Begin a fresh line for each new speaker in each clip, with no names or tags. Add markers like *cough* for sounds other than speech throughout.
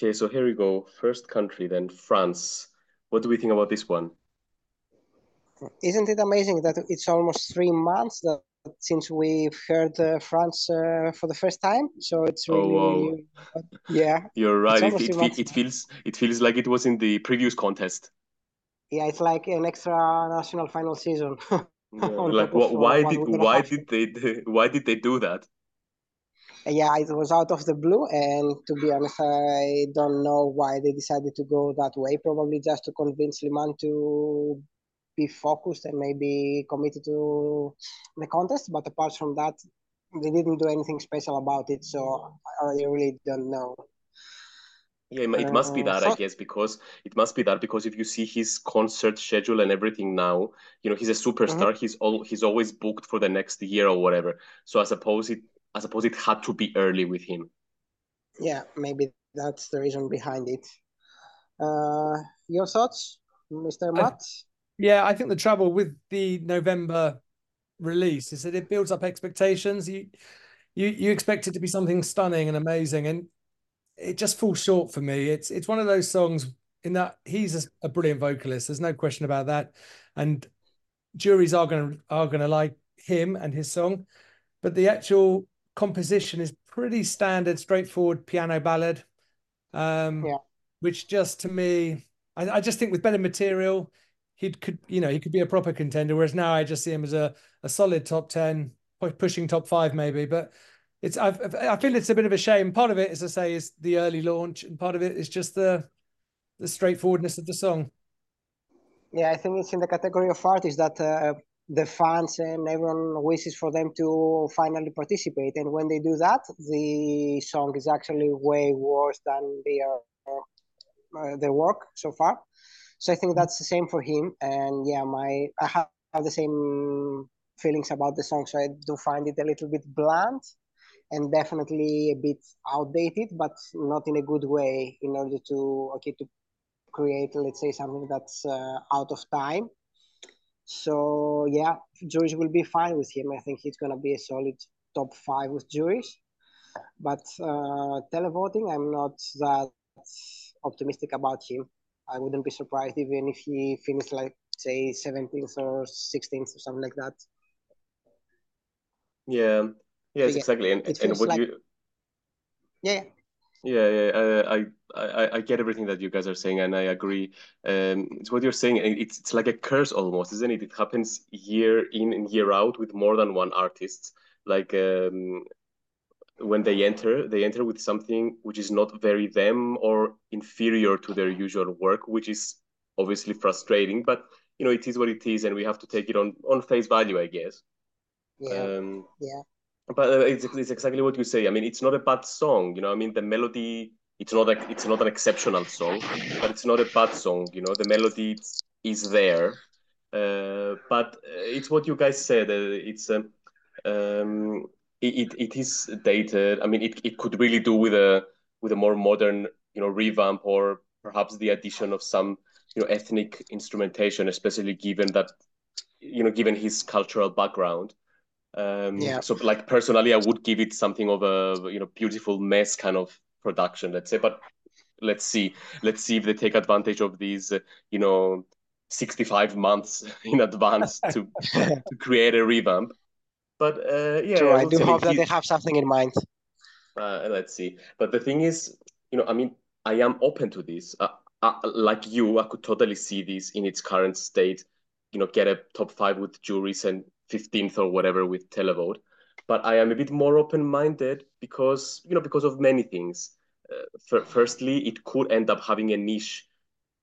Okay, so here we go. First country, then France. What do we think about this one?
Isn't it amazing that it's almost three months that since we've heard uh, France uh, for the first time? So it's oh, really, oh, yeah.
You're right. It, it, it, feels it feels like it was in the previous contest.
Yeah, it's like an extra national final season. *laughs*
yeah, like why did why did they *laughs* why did they do that?
Yeah, it was out of the blue, and to be honest, I don't know why they decided to go that way. Probably just to convince Slimane to be focused and maybe committed to the contest. But apart from that, they didn't do anything special about it, so I really don't know.
Yeah, it must be that, uh, I guess, because it must be that because if you see his concert schedule and everything now, you know, he's a superstar. Mm-hmm. He's all he's always booked for the next year or whatever. So I suppose it I suppose it had to be early with him.
Yeah, maybe that's the reason behind it. Uh, your thoughts, Mr. Matt?
yeah, I think the trouble with the November release is that it builds up expectations. You you you expect it to be something stunning and amazing, and it just falls short for me. It's it's one of those songs in that he's a, a brilliant vocalist. There's no question about that, and juries are going to are going to like him and his song, but the actual composition is pretty standard, straightforward piano ballad. Um, yeah. Which just to me, I, I, just think with better material, he could, you know, he could be a proper contender. Whereas now I just see him as a, a solid top 10, pushing top five maybe. But it's, i I feel it's a bit of a shame. Part of it, as I say, is the early launch, and part of it is just the, the straightforwardness of the song.
Yeah, I think it's in the category of artists that uh, the fans and everyone wishes for them to finally participate. And when they do that, the song is actually way worse than their uh, their work so far. So I think that's the same for him. And yeah, my I have, have the same feelings about the song. So I do find it a little bit bland and definitely a bit outdated, but not in a good way. In order to okay to create, let's say, something that's uh, out of time so yeah, juries will be fine with him. I think he's gonna be a solid top five with juries. But uh, televoting, I'm not that optimistic about him. I wouldn't be surprised even if he finished like say 17th or 16th or something like that.
Yeah, yes, yeah, exactly. And, and would like... you?
Yeah.
Yeah, yeah, I, I, I get everything that you guys are saying, and I agree. Um, it's what you're saying. It's it's like a curse almost, isn't it? It happens year in and year out with more than one artist. Like um, when they enter, they enter with something which is not very them or inferior to their usual work, which is obviously frustrating. But you know, it is what it is, and we have to take it on on face value, I guess.
Yeah. Um, yeah
but uh, it's, it's exactly what you say. I mean, it's not a bad song. You know, I mean, the melody. It's not a, it's not an exceptional song, but it's not a bad song. You know, the melody is there. Uh, but uh, it's what you guys said. Uh, it's um, um, it, it is dated. I mean, it, it could really do with a with a more modern, you know, revamp or perhaps the addition of some, you know, ethnic instrumentation, especially given that, you know, given his cultural background. Um, yeah. So, like personally, I would give it something of a you know beautiful mess kind of production, let's say. But let's see, let's see if they take advantage of these, uh, you know, sixty-five months *laughs* in advance to *laughs* to create a revamp. But uh, yeah,
True, I, I do hope that they have something in mind.
Uh, let's see. But the thing is, you know, I mean, I am open to this. Uh, uh, like you, I could totally see this in its current state. You know, get a top five with juries and 15th or whatever with televote. But i am a bit more open-minded because you know because of many things. Uh, firstly it could end up having a niche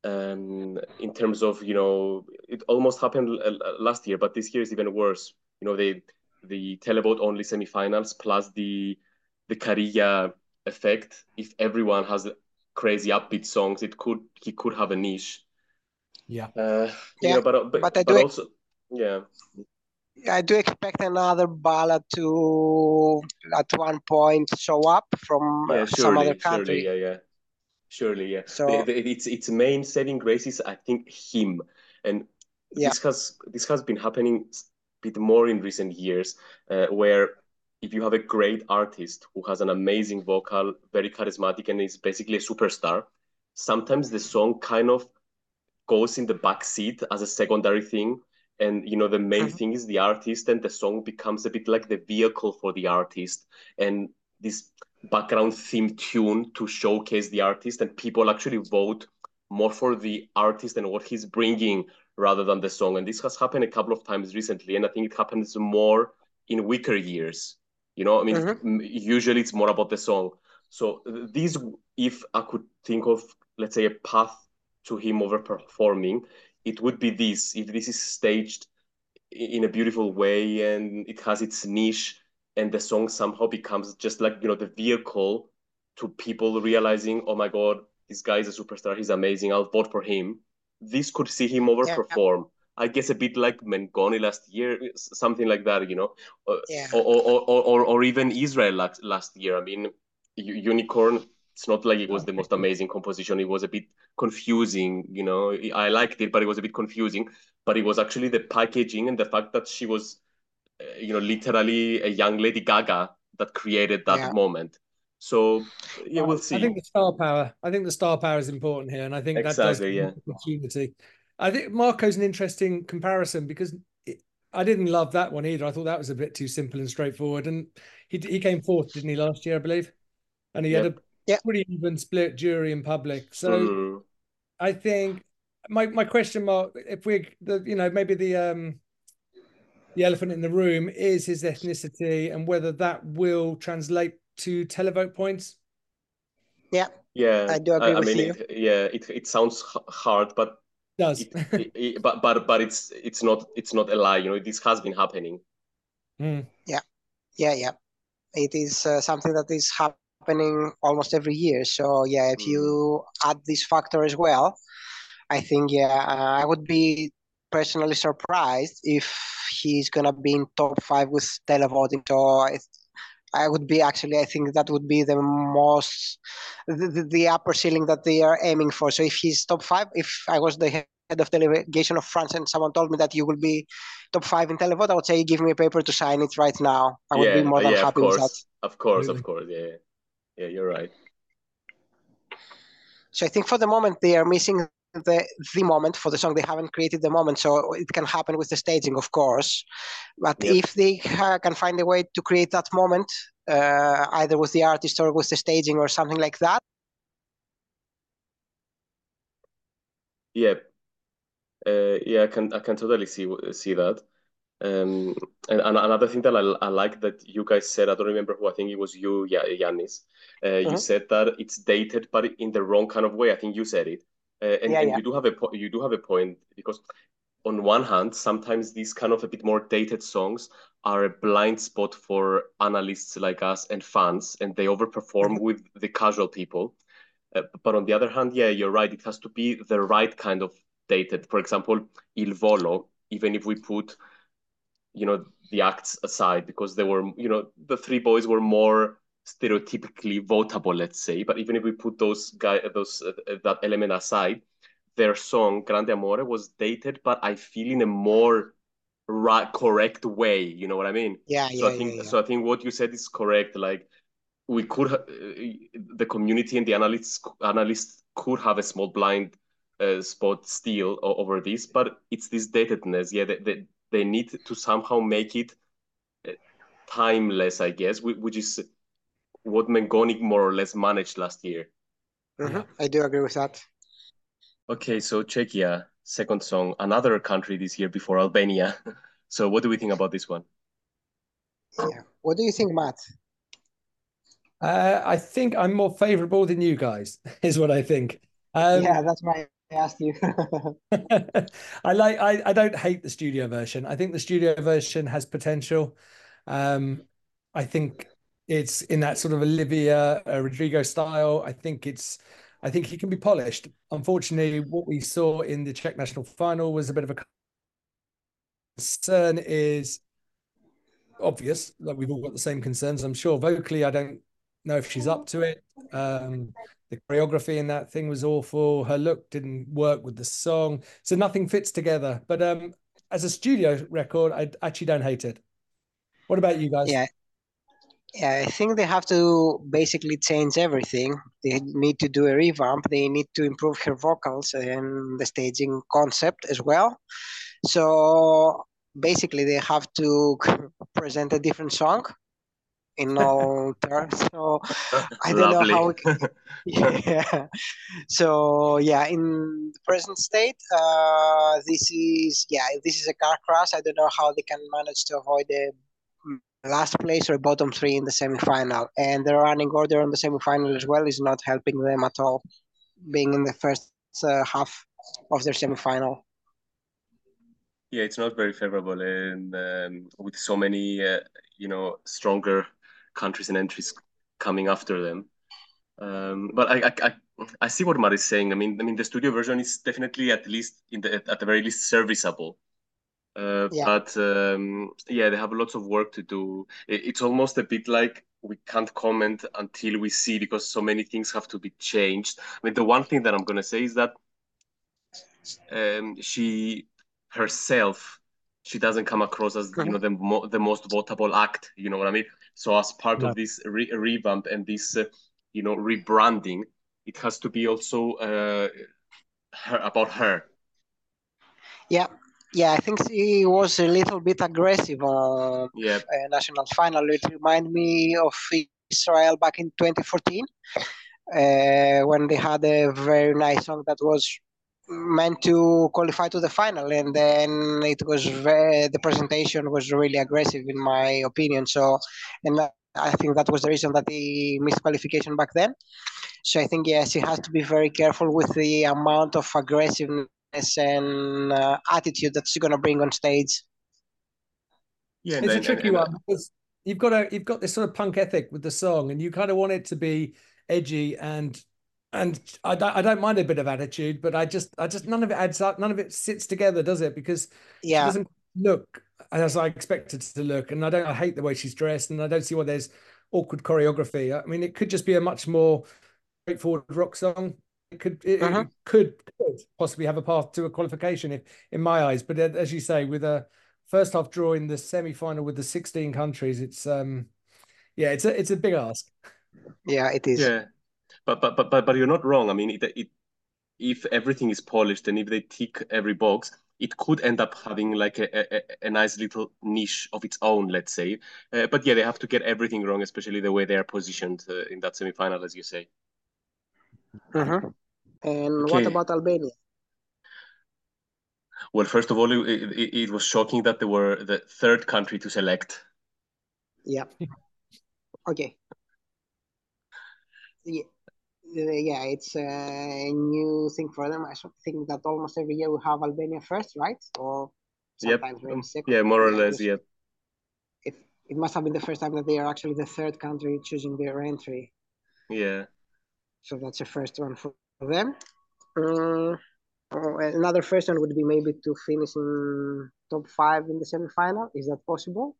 um, in terms of you know it almost happened last year but this year is even worse. You know the the televote only semifinals plus the the Käärijä effect. If everyone has crazy upbeat songs it could he could have a niche.
Yeah.
Uh, yeah. know, but, but, but, but also yeah
I do expect another ballad to at one point show up from yeah, surely, some other country.
Surely, yeah, yeah, surely, yeah. So it's its main saving grace is I think him, and yeah. this has this has been happening a bit more in recent years, uh, where if you have a great artist who has an amazing vocal, very charismatic, and is basically a superstar, sometimes the song kind of goes in the back seat as a secondary thing. And you know, the main
Mhm.
thing is the artist, and the song becomes a bit like the vehicle for the artist. And this background theme tune to showcase the artist, and people actually vote more for the artist and what he's bringing rather than the song. And this has happened a couple of times recently, and I think it happens more in weaker years. You know, I mean,
Mhm.
usually it's more about the song. So th- these, if I could think of, let's say, a path to him overperforming, it would be this. If this is staged in a beautiful way and it has its niche, and the song somehow becomes just like you know the vehicle to people realizing, oh my God, this guy is a superstar. He's amazing. I'll vote for him. This could see him overperform. I guess a bit like Mengoni last year, something like that, you know, Uh,
Yeah.
or or, or, or, or even Israel last, last year. I mean, Unicorn. It's not like it was the most amazing composition. It was a bit confusing, you know. I liked it, but it was a bit confusing. But it was actually the packaging and the fact that she was, uh, you know, literally a young Lady Gaga that created that
Yeah.
moment. So yeah, we'll see.
I think the star power. I think the star power is important here, and I think that does
Exactly, yeah.
opportunity. I think Marco's an interesting comparison because it, I didn't love that one either. I thought that was a bit too simple and straightforward. And he he came fourth, didn't he, last year, I believe? And he had a
Yep.
pretty even split jury in public. So
Mm,
I think my my question mark, if we the you know maybe the um the elephant in the room is his ethnicity and whether that will translate to televote points.
yeah, Yeah,
I do agree
I,
with
mean,
you.
It, yeah, it it sounds hard, but
Does
it, it, it- but but but it's it's not it's not a lie. You know, this has been happening.
Yeah,
Yeah, yeah. It is uh, something that is happening almost every year. So yeah, if
Mm.
you add this factor as well, I think yeah, uh, I would be personally surprised if he's gonna be in top five with televoting. So I, I would be actually. I think that would be the most the, the, the upper ceiling that they are aiming for. So if he's top five, if I was the head of delegation of France and someone told me that you will be top five in televote, I would say give me a paper to sign it right now. I would
yeah,
be more than
yeah, of
happy with that.
course, of course, of course. Yeah, yeah, you're right.
So I think for the moment they are missing the the moment for the song. They haven't created the moment, so it can happen with the staging, of course. But
Yep.
if they ha- can find a way to create that moment, uh, either with the artist or with the staging or something like that,
Yeah, uh, yeah, I can I can totally see see that. Um, and, and another thing that I, I like that you guys said, I don't remember who, I think it was you, yeah, Yiannis. Uh, you
Mhm.
said that it's dated, but in the wrong kind of way. I think you said it. Uh, and,
Yeah,
and
yeah.
you do have a po you do have a point because on one hand, sometimes these kind of a bit more dated songs are a blind spot for analysts like us and fans, and they overperform
Mhm.
with the casual people. Uh, but on the other hand, yeah, you're right. It has to be the right kind of dated. For example, Il Volo, even if we put, you know, the acts aside, because they were, you know, the three boys were more stereotypically votable, let's say. But even if we put those guy, those uh, uh, that element aside, their song Grande Amore was dated, but I feel in a more right, correct way. You know what I mean?
yeah, yeah
So
I
think
yeah.
so. I think what you said is correct. Like we could, ha- uh, the community and the analysts analysts could have a small blind uh, spot still over this, but it's this datedness. Yeah, they, they, they need to somehow make it uh, timeless, I guess, which is what Mengonic more or less managed last year.
Mhm. I do agree with that.
Okay, so Czechia, second song, another country this year before Albania. *laughs* So what do we think about this one?
Yeah. What do you think, Matt?
Uh, I think I'm more favourable than you guys, *laughs* is what I think. Um,
yeah, that's why I asked you. *laughs*
I like. I, I don't hate the studio version. I think the studio version has potential. Um, I think it's in that sort of Olivia uh, Rodrigo style. I think it's. I think he can be polished. Unfortunately, what we saw in the Czech national final was a bit of a concern. Is obvious that we've all got the same concerns. I'm sure vocally, I don't know if she's up to it. Um, the choreography in that thing was awful. Her look didn't work with the song, so nothing fits together. But um, as a studio record, I actually don't hate it. What about you guys?
yeah. Yeah, I think they have to basically change everything. They need to do a revamp. They need to improve her vocals and the staging concept as well. So basically, they have to *laughs* present a different song in all terms. *laughs* So *laughs* I don't
Lovely.
know how. We can, *laughs* yeah. So yeah, in the present state, uh, this is yeah, this is a car crash. I don't know how they can manage to avoid the last place or bottom three in the semi-final, and the running order on the semi-final as well is not helping them at all, being in the first uh, half of their semi-final.
Yeah, it's not very favorable, and um, with so many, uh, you know, stronger countries and entries coming after them. Um, but I, I, I, see what Matt is saying. I mean, I mean, the studio version is definitely at least in the at the very least serviceable. Uh,
Yeah.
but um, yeah, they have lots of work to do. It, it's almost a bit like we can't comment until we see because so many things have to be changed. I mean, the one thing that I'm gonna say is that um, she herself she doesn't come across as you know the mo- the most votable act. You know what I mean? So as part
No.
of this re- revamp and this uh, you know rebranding, it has to be also uh, her about her.
Yeah, yeah, I think she was a little bit aggressive on
Yeah,
uh, national final. It reminded me of Israel back in 2014 uh, when they had a very nice song that was meant to qualify to the final, and then it was very, the presentation was really aggressive in my opinion. So, and I- I think that was the reason that he missed qualification back then. So I think yes, he has to be very careful with the amount of aggressiveness and uh, attitude that she's gonna bring on stage.
yeah. And,
It's a
and-
tricky
and-
one because you've got a you've got this sort of punk ethic with the song, and you kind of want it to be edgy and and I don't I don't mind a bit of attitude, but I just I just none of it adds up, none of it sits together, does it? Because she
Yeah,
doesn't look as I expected to look, and I don't I hate the way she's dressed, and I don't see why there's awkward choreography. I mean, it could just be a much more straightforward rock song. It could it, it
Mhm.
could, could possibly have a path to a qualification if, in my eyes. But uh, as you say, with a first half draw in the semi final with the 16 countries, it's um yeah, it's a it's a big ask.
yeah, it is.
Yeah, but but but but but you're not wrong. I mean, it, it if everything is polished and if they tick every box, it could end up having like a, a, a nice little niche of its own, let's say. Uh, but yeah, they have to get everything wrong, especially the way they are positioned uh, in that semifinal, as you say.
Mhm. And what about Albania?
Well, first of all, it, it, it was shocking that they were the third country to select.
Yeah. Okay. Yeah, yeah, it's a new thing for them. I think that almost every year we have Albania first, right? Or
Yep.
sometimes maybe
um,
second.
Yeah, more or less. Yeah.
It, it must have been the first time that they are actually the third country choosing their entry.
Yeah.
So that's the first one for them. Um, oh, another first one would be maybe to finish in top five in the semifinal. Is that possible?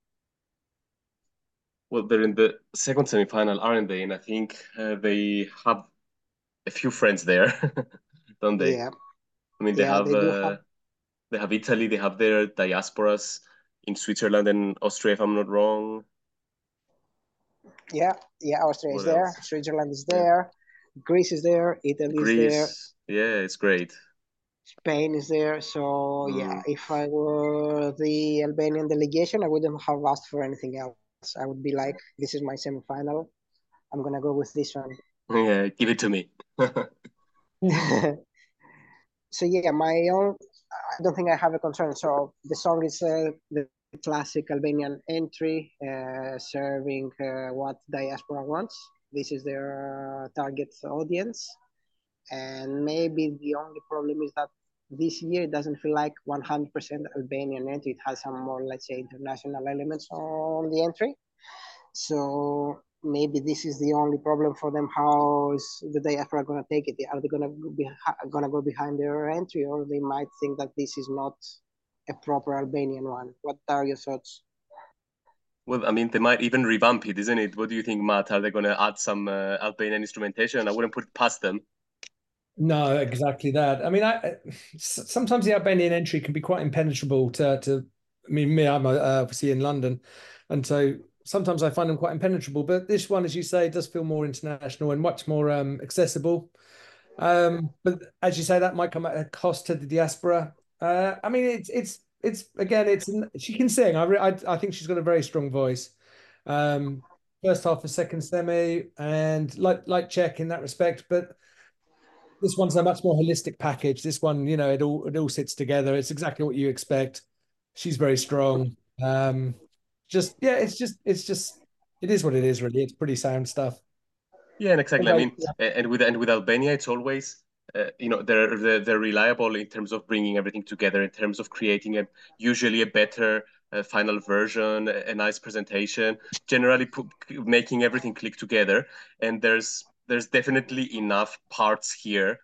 Well, they're in the second semifinal, aren't they? And I think uh, they have a few friends there, *laughs* don't they?
Yeah.
I mean, they
Yeah,
have
they
uh,
have-
they have Italy, they have their diasporas in Switzerland and Austria, if I'm not wrong.
Yeah, yeah, Austria is
What
there. Switzerland is
Yeah.
there, Greece is there, Italy is there,
Greece, yeah, it's great.
Spain is there. So yeah,
Mm.
if I were the Albanian delegation, I wouldn't have asked for anything else. I would be like, this is my semifinal. I'm gonna go with this one.
Yeah, give it to me. *laughs*
so yeah, my own. I don't think I have a concern. So the song is uh, the classic Albanian entry, uh, serving uh, what diaspora wants. This is their target audience, and maybe the only problem is that this year it doesn't feel like 100% Albanian entry. It has some more, let's say, international elements on the entry. So maybe this is the only problem for them. How is the diaspora going to take it? Are they going to be going to go behind their entry, or they might think that this is not a proper Albanian one? What are your thoughts?
Well, I mean, they might even revamp it, isn't it? What do you think, Matt? Are they going to add some uh, Albanian instrumentation? I wouldn't put it past them.
No, exactly that. I mean, I s- sometimes the Albanian entry can be quite impenetrable to to. I mean, me, I'm uh, obviously in London, and so sometimes I find them quite impenetrable, but this one, as you say, does feel more international and much more um, accessible. Um, but as you say, that might come at a cost to the diaspora. Uh, I mean, it's it's it's again, it's she can sing. I, I I think she's got a very strong voice. Um, first half of second semi, and like like Czech in that respect, but this one's a much more holistic package. This one, you know, it all it all sits together. It's exactly what you expect. She's very strong. Um, just yeah, it's just it's just it is what it is. Really, it's pretty sound stuff.
Yeah, and exactly. Okay. I mean, yeah. and with and with Albania, it's always uh, you know they're, they're, they're reliable in terms of bringing everything together, in terms of creating a usually a better uh, final version, a, a, nice presentation, generally making everything click together. And there's there's definitely enough parts here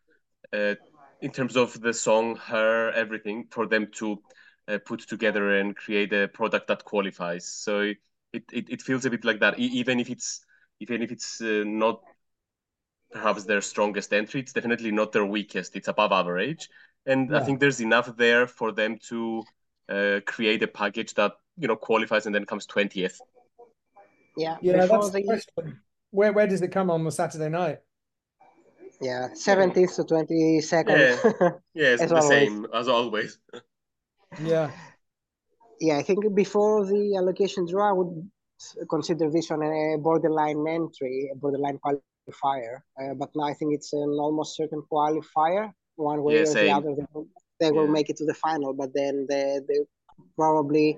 uh, in terms of the song, her, everything for them to uh, put together and create a product that qualifies. So it, it, it feels a bit like that, even if it's even if it's uh, not perhaps their strongest entry, it's definitely not their weakest. It's above average, and yeah. I think there's enough there for them to uh, create a package that you know qualifies and then comes twentieth.
Yeah,
yeah, that's the question. Where where does it come on the Saturday night?
Yeah, seventeenth to twenty second.
Yeah, *laughs* yeah, it's the always. same as always. *laughs*
yeah, *laughs*
yeah. I think before the allocation draw, I would consider this one a borderline entry, a borderline qualifier. Uh, but now I think it's an almost certain qualifier. One way yeah, or same. the other, they will, they will make it to the final. But then they, they probably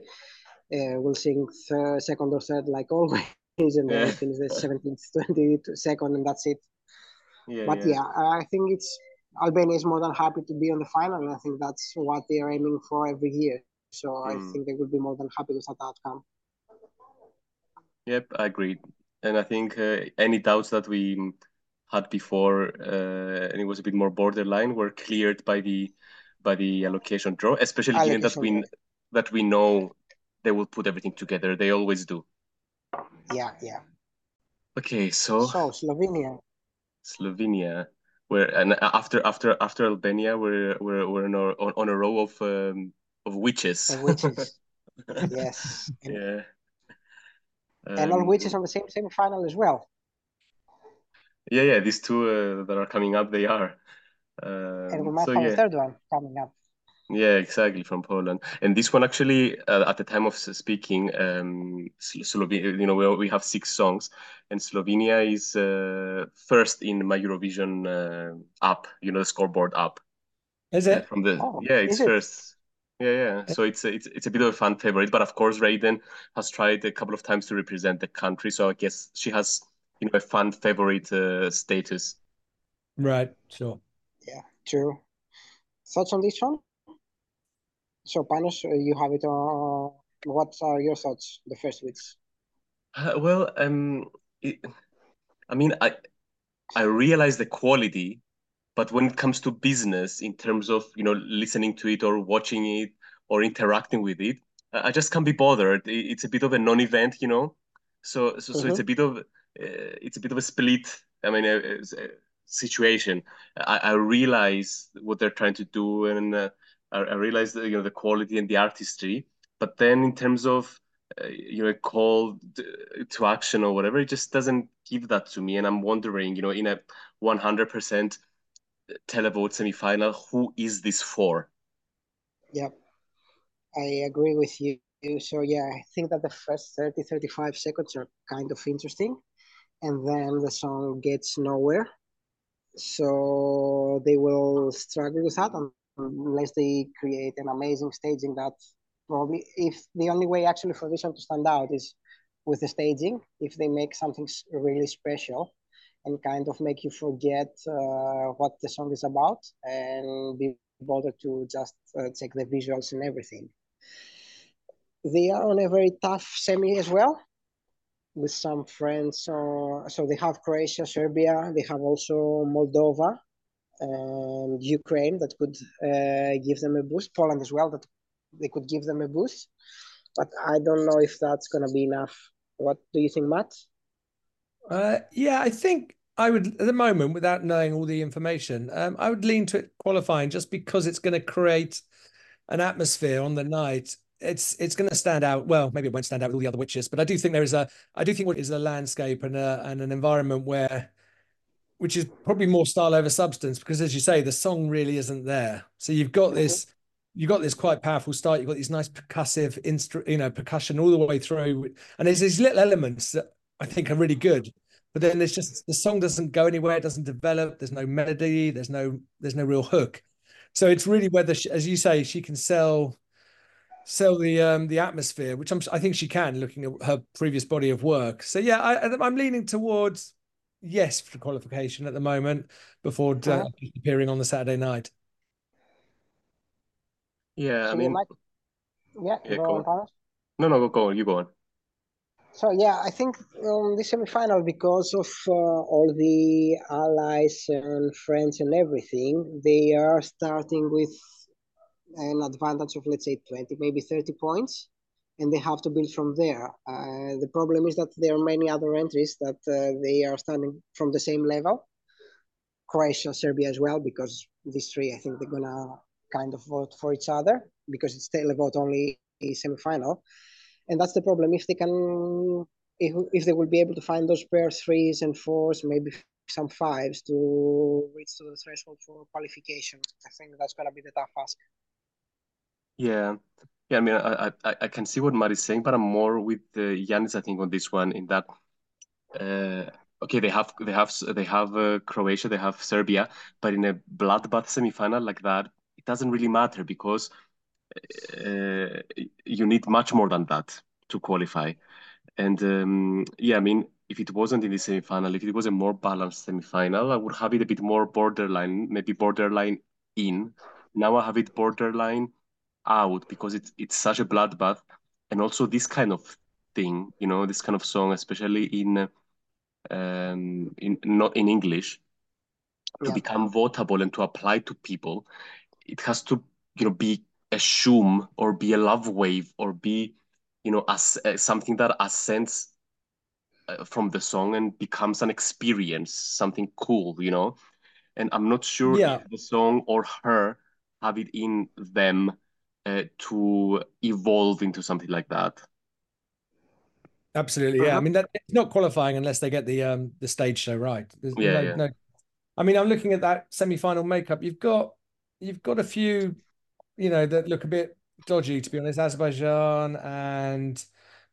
uh, will sing th- second or third, like always, and then finish the seventeenth, twenty second, and that's it. Yeah, but yeah. yeah, I think it's Albania is more than happy to be on the final, and I think that's what they are aiming for every year. So mm. I think they would be more than happy with that outcome.
Yep, I agree. And I think uh, any doubts that we had before, uh, and it was a bit more borderline, were cleared by the by the allocation draw, especially allocation given that we that we know they will put everything together. They always do.
Yeah, yeah.
Okay, so
so Slovenia.
Slovenia, where and after after after Albania, we're we're we're on a, on a row of um, of witches.
Of witches. *laughs* yes.
Yeah
and all witches is on the same semi final as well.
Yeah, yeah, these two uh, that are coming up, they are. Um,
and we might so, have yeah. a third one coming up.
Yeah, exactly from Poland. And this one actually, uh, at the time of speaking, um, Slovenia, you know, we, we have six songs, and Slovenia is uh, first in my Eurovision uh, app, you know, the scoreboard app.
Is it?
From the oh, yeah, it's first. Yeah, yeah. So it's a, it's it's a bit of a fan favorite, but of course, Raiven has tried a couple of times to represent the country, so I guess she has you know a fan favorite uh, status.
Right. Sure.
Yeah. True. Thoughts on this one? So, Panos, uh, you have it. Uh, what are your thoughts? The first weeks.
Uh, well, um, it, I mean, I I realize the quality but when it comes to business in terms of you know listening to it or watching it or interacting with it i just can't be bothered it's a bit of a non-event you know so so, mm-hmm. so it's a mm-hmm. bit of uh, it's a bit of a split i mean a, a situation I, I realize what they're trying to do and uh, I, I realize the, you know the quality and the artistry but then in terms of uh, you know call to action or whatever it just doesn't give that to me. And i'm wondering you know in a 100% televote semi-final who is this for?
Yeah i agree with you. So yeah i think that the first 30 35 seconds are kind of interesting and then the song gets nowhere. So they will struggle with that unless they create an amazing staging that probably if the only way actually for this one to stand out is with the staging if they make something really special and kind of make you forget uh, what the song is about and be bothered to just uh, check the visuals and everything. They are on a very tough semi as well with some friends. Uh, so they have Croatia, Serbia, they have also Moldova and Ukraine that could uh, give them a boost, Poland as well, that they could give them a boost. But I don't know if that's going to be enough. What do you think, Matt?
Uh, yeah, I think I would at the moment, without knowing all the information, um, I would lean to it qualifying just because it's going to create an atmosphere on the night it's it's going to stand out. Well, maybe it won't stand out with all the other witches, but I do think there is a I do think what is a landscape and a and an environment where which is probably more style over substance because as you say the song really isn't there. So you've got this you've got this quite powerful start you've got these nice percussive instru- you know percussion all the way through and there's these little elements that i think are really good but then there's just the song doesn't go anywhere it doesn't develop there's no melody there's no there's no real hook. So it's really whether she, as you say she can sell sell the um the atmosphere which I'm, i think she can looking at her previous body of work. So yeah I, i'm leaning towards yes for qualification at the moment before uh,
Uh-huh.
appearing on the Saturday night.
Yeah, I mean,
Mike- yeah,
Yeah,
go
go
on,
on.
Panos.
no, no, go, go on, you go on.
So yeah, I think um, the semi-final because of uh, all the allies and friends and everything, they are starting with an advantage of let's say 20, maybe 30 points, and they have to build from there. Uh, the problem is that there are many other entries that uh, they are standing from the same level. Croatia, Serbia as well, because these three, I think they're gonna kind of vote for each other because it's televote only semi-final and that's the problem if they can if, if they will be able to find those pair threes and fours maybe some fives to reach to the threshold for qualification i think that's to be the tough ask
Yeah, yeah. I mean, I, I, I can see what Matt is saying, but I'm more with uh, Yiannis, I think, on this one. In that, uh, okay, they have, they have, they have uh, Croatia, they have Serbia, but in a bloodbath semifinal like that, it doesn't really matter because uh, you need much more than that to qualify. And um, yeah, I mean, if it wasn't in the semifinal, if it was a more balanced semifinal, I would have it a bit more borderline, maybe borderline in. Now I have it borderline out because it's it's such a bloodbath, and also this kind of thing, you know, this kind of song, especially in um in not in English, to
Yeah.
become votable and to apply to people, it has to you know be a shum or be a love wave or be you know as uh, something that ascends uh, from the song and becomes an experience, something cool, you know. And I'm not sure
Yeah.
if the song or her have it in them uh, to evolve into something like that.
Absolutely, yeah. I
Uh-huh.
mean, that it's not qualifying unless they get the um the stage show right. There's
Yeah,
no,
yeah.
no. I mean, I'm looking at that semi-final makeup. You've got you've got a few, you know, that look a bit dodgy to be honest. Azerbaijan and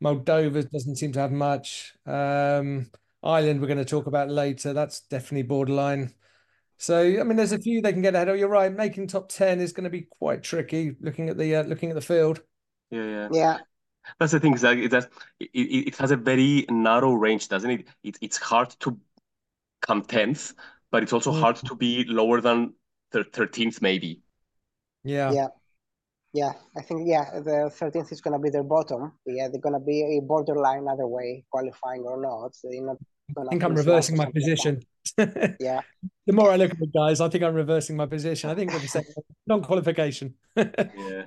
Moldova doesn't seem to have much. Um, Ireland we're going to talk about later. That's definitely borderline. So I mean, there's a few they can get ahead of. You're right. Making top ten is going to be quite tricky. Looking at the uh, looking at the field.
Yeah, yeah.
yeah
That's the thing. Is that it, has, it, it it has a very narrow range, doesn't it? it? It's hard to come tenth, but it's also
Mm.
hard to be lower than thirteenth, maybe.
Yeah.
yeah yeah i think yeah the 13th is going to be their bottom yeah they're going to be a borderline other way qualifying or not they're not
I think I'm reversing my
something like that.
position. *laughs*
yeah
The more I look at the guys, I think I'm reversing my position. I think we're the same non-qualification. *laughs*
Yeah.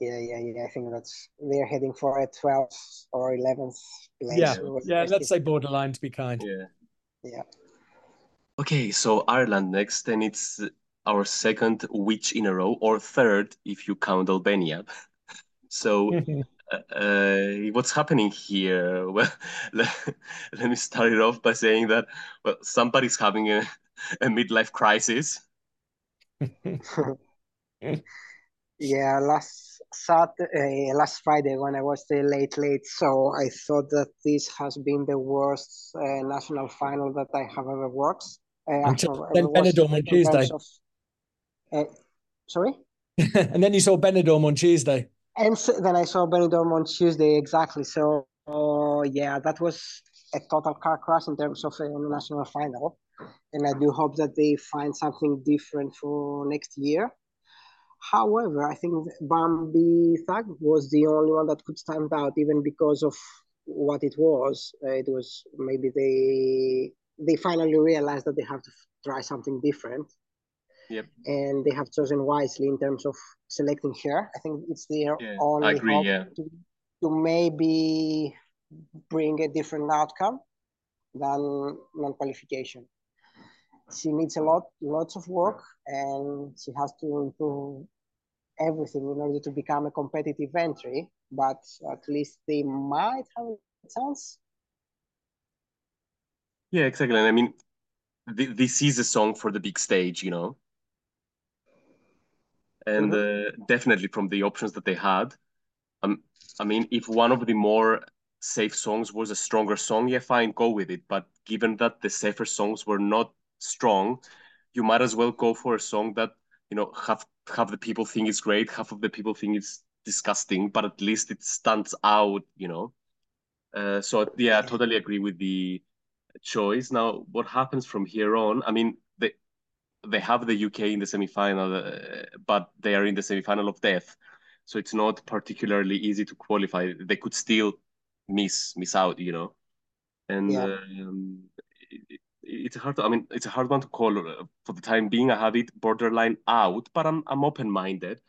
Yeah, yeah, yeah. I think that's they're heading for a 12th or 11th place.
yeah, yeah. Let's say borderline to be kind.
Yeah.
Yeah.
Okay, so Ireland next, and it's our second witch in a row, or third if you count Albania. *laughs* So, *laughs* uh, uh, what's happening here? *laughs* Well, let, let me start it off by saying that well, somebody's having a, a midlife crisis. *laughs*
Yeah, last Saturday, last Friday when I watched the late late so I thought that this has been the worst uh, national final that I have ever watched. Uh,
Until
actually,
then
ever
Benidorm on Tuesday.
of- uh, sorry? *laughs*
and then you saw Benidorm on Tuesday.
And so, then I saw Benidorm on Tuesday, exactly. So, uh, yeah, that was a total car crash in terms of a national final. And I do hope that they find something different for next year. However, I think Bambi Thug was the only one that could stand out, even because of what it was. Uh, it was maybe they they finally realized that they have to f- try something different
Yep.
and they have chosen wisely in terms of selecting her. I think it's their
Yeah, I
only
agree,
hope
yeah.
to, to maybe bring a different outcome than non-qualification. She needs a lot, lots of work, and she has to improve everything in order to become a competitive entry, but at least they might have a chance.
Yeah, exactly. And I mean, th this is a song for the big stage, you know. And mm -hmm. uh, definitely from the options that they had, um, I mean, if one of the more safe songs was a stronger song, yeah, fine, go with it. But given that the safer songs were not strong, you might as well go for a song that you know half half the people think is great, half of the people think it's disgusting, but at least it stands out, you know. Uh, so yeah, I totally agree with the choice. Now, what happens from here on? I mean, they have the UK in the semi-final, uh, but they are in the semi-final of death, so it's not particularly easy to qualify. They could still miss miss out, you know. And yeah. um, it, it's hard. To, I mean, it's a hard one to call. Uh, for the time being, I have it borderline out, but I'm I'm open minded.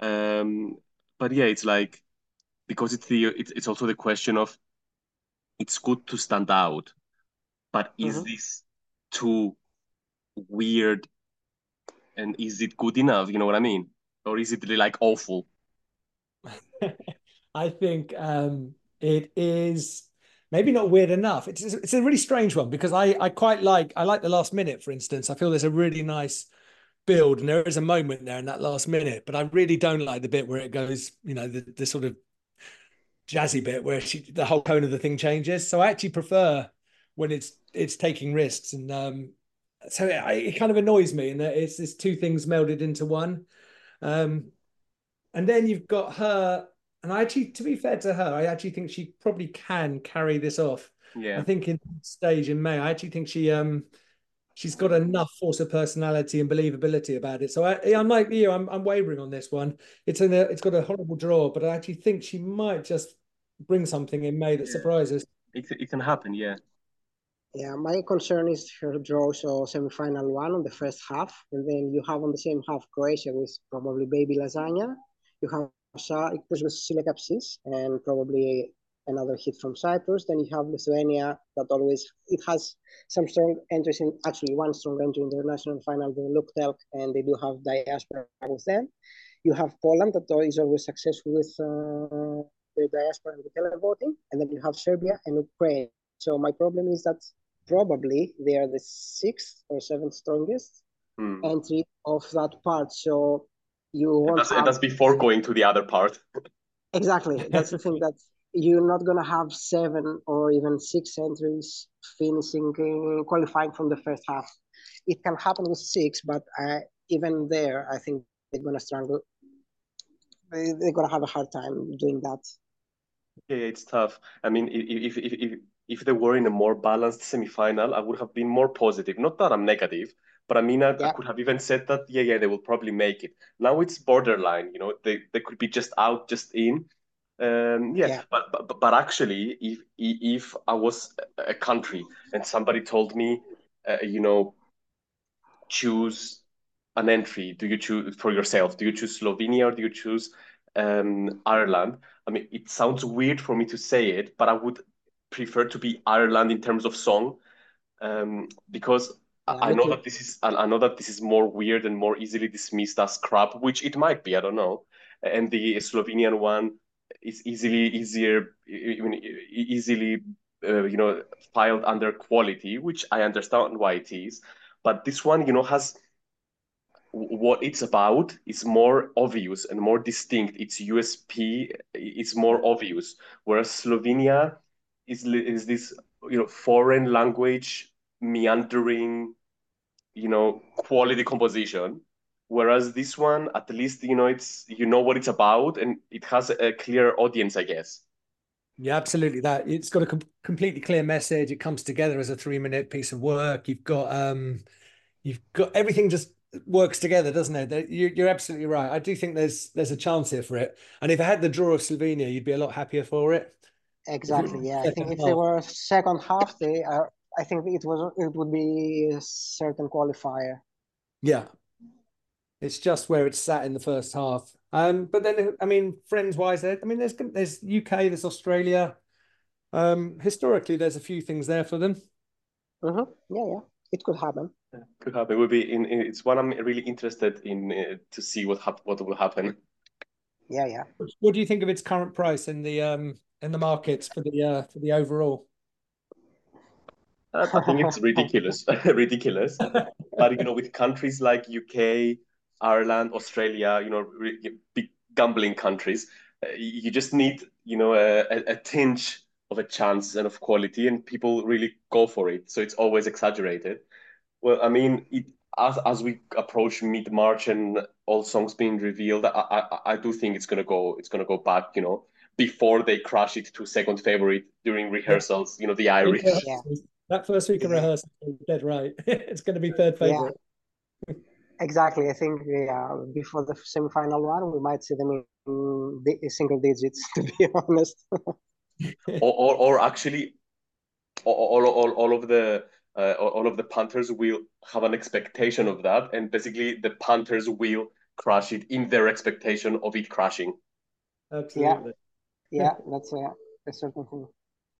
Um, but yeah, it's like because it's the it's it's also the question of it's good to stand out, but is mm-hmm. this too weird? And is it good enough? You know what I mean? Or is it really like awful? *laughs*
I think um, it is maybe not weird enough. It's it's a really strange one because I I quite like I like the last minute, for instance. I feel there's a really nice build and there is a moment there in that last minute, but I really don't like the bit where it goes, you know, the, the sort of jazzy bit where she, the whole tone of the thing changes. So I actually prefer when it's it's taking risks and um so it, it kind of annoys me and that it's this two things melded into one. Um and then you've got her and I actually, to be fair to her, I actually think she probably can carry this off.
Yeah.
I think in stage in May, I actually think she um she's got enough force of personality and believability about it. So I, I'm like you, I'm I'm wavering on this one. It's in a, it's got a horrible draw, but I actually think she might just bring something in May that yeah. surprises.
It, it can happen, yeah.
Yeah, my concern is her draw so semi-final one on the first half, and then you have on the same half Croatia with probably baby lasagna. You have was with Silia Kapsis and probably another hit from Cyprus. Then you have Lithuania that always it has some strong entries in actually one strong entry in the national final, the Luktelk, and they do have diaspora with them. You have Poland that is always successful with uh, the diaspora and the televoting, and then you have Serbia and Ukraine. So my problem is that probably they are the sixth or seventh strongest hmm. entry of that part. So you want
and that's, have... that's before going to the other part.
exactly. That's the thing that you're not going to have seven or even six entries finishing uh, qualifying from the first half. It can happen with six but uh, even there i think they're going to struggle they're going to have a hard time doing that.
Yeah it's tough. I mean if if if if they were in a more balanced semi-final i would have been more positive not that i'm negative but I mean, I, yeah. I, could have even said that, yeah, yeah, they will probably make it. Now it's borderline, you know, they, they could be just out, just in. Um, yeah, yeah. But, but but actually, if if I was a country and somebody told me, uh, you know, choose an entry, do you choose for yourself? Do you choose Slovenia or do you choose um, Ireland? I mean, it sounds weird for me to say it, but I would prefer to be Ireland in terms of song, um, because I know that this is I know that this is more weird and more easily dismissed as crap, which it might be. I don't know. And the Slovenian one is easily easier, even easily, uh, you know, filed under quality, which I understand why it is. But this one, you know, has what it's about is more obvious and more distinct. Its USP is more obvious, whereas Slovenia is is this you know foreign language meandering you know quality composition whereas this one at least you know it's you know what it's about and it has a clear audience i guess.
Yeah absolutely. That it's got a com- completely clear message. It comes together as a three minute piece of work. You've got um you've got everything just works together doesn't it? You're, you're absolutely right. I do think there's there's a chance here for it. And if i had the draw of slovenia you'd be a lot happier for it
exactly yeah i think if they were second half they are I think it was it would be a certain qualifier.
Yeah, it's just where it's sat in the first half. Um, but then I mean, friends wise, I mean, there's there's UK, there's Australia. Um, historically, there's a few things there for them.
Mm-hmm. Yeah, yeah. it could happen.
Yeah, could happen. It would be in, in, It's one I'm really interested in uh, to see what hap- what will happen.
Yeah, yeah.
What do you think of its current price in the um in the markets for the uh for the overall?
I think it's ridiculous, *laughs* ridiculous. but you know, with countries like UK, Ireland, Australia, you know, big gambling countries, uh, you just need you know a, a tinge of a chance and of quality, and people really go for it. So it's always exaggerated. Well, I mean, it, as as we approach mid March and all songs being revealed, I, I I do think it's gonna go it's gonna go back. You know, before they crash it to second favorite during rehearsals. You know, the Irish.
Yeah. That first week of rehearsal, dead right. *laughs* it's going to be third favorite.
Yeah. Exactly. I think yeah, before the semi-final one, we might see them in single digits. *laughs* To be honest. *laughs*
or, or, or actually, all, all, all of the uh, all of the punters will have an expectation of that, and basically the punters will crash it in their expectation of it crashing.
Absolutely.
Yeah, yeah that's a, a certain thing.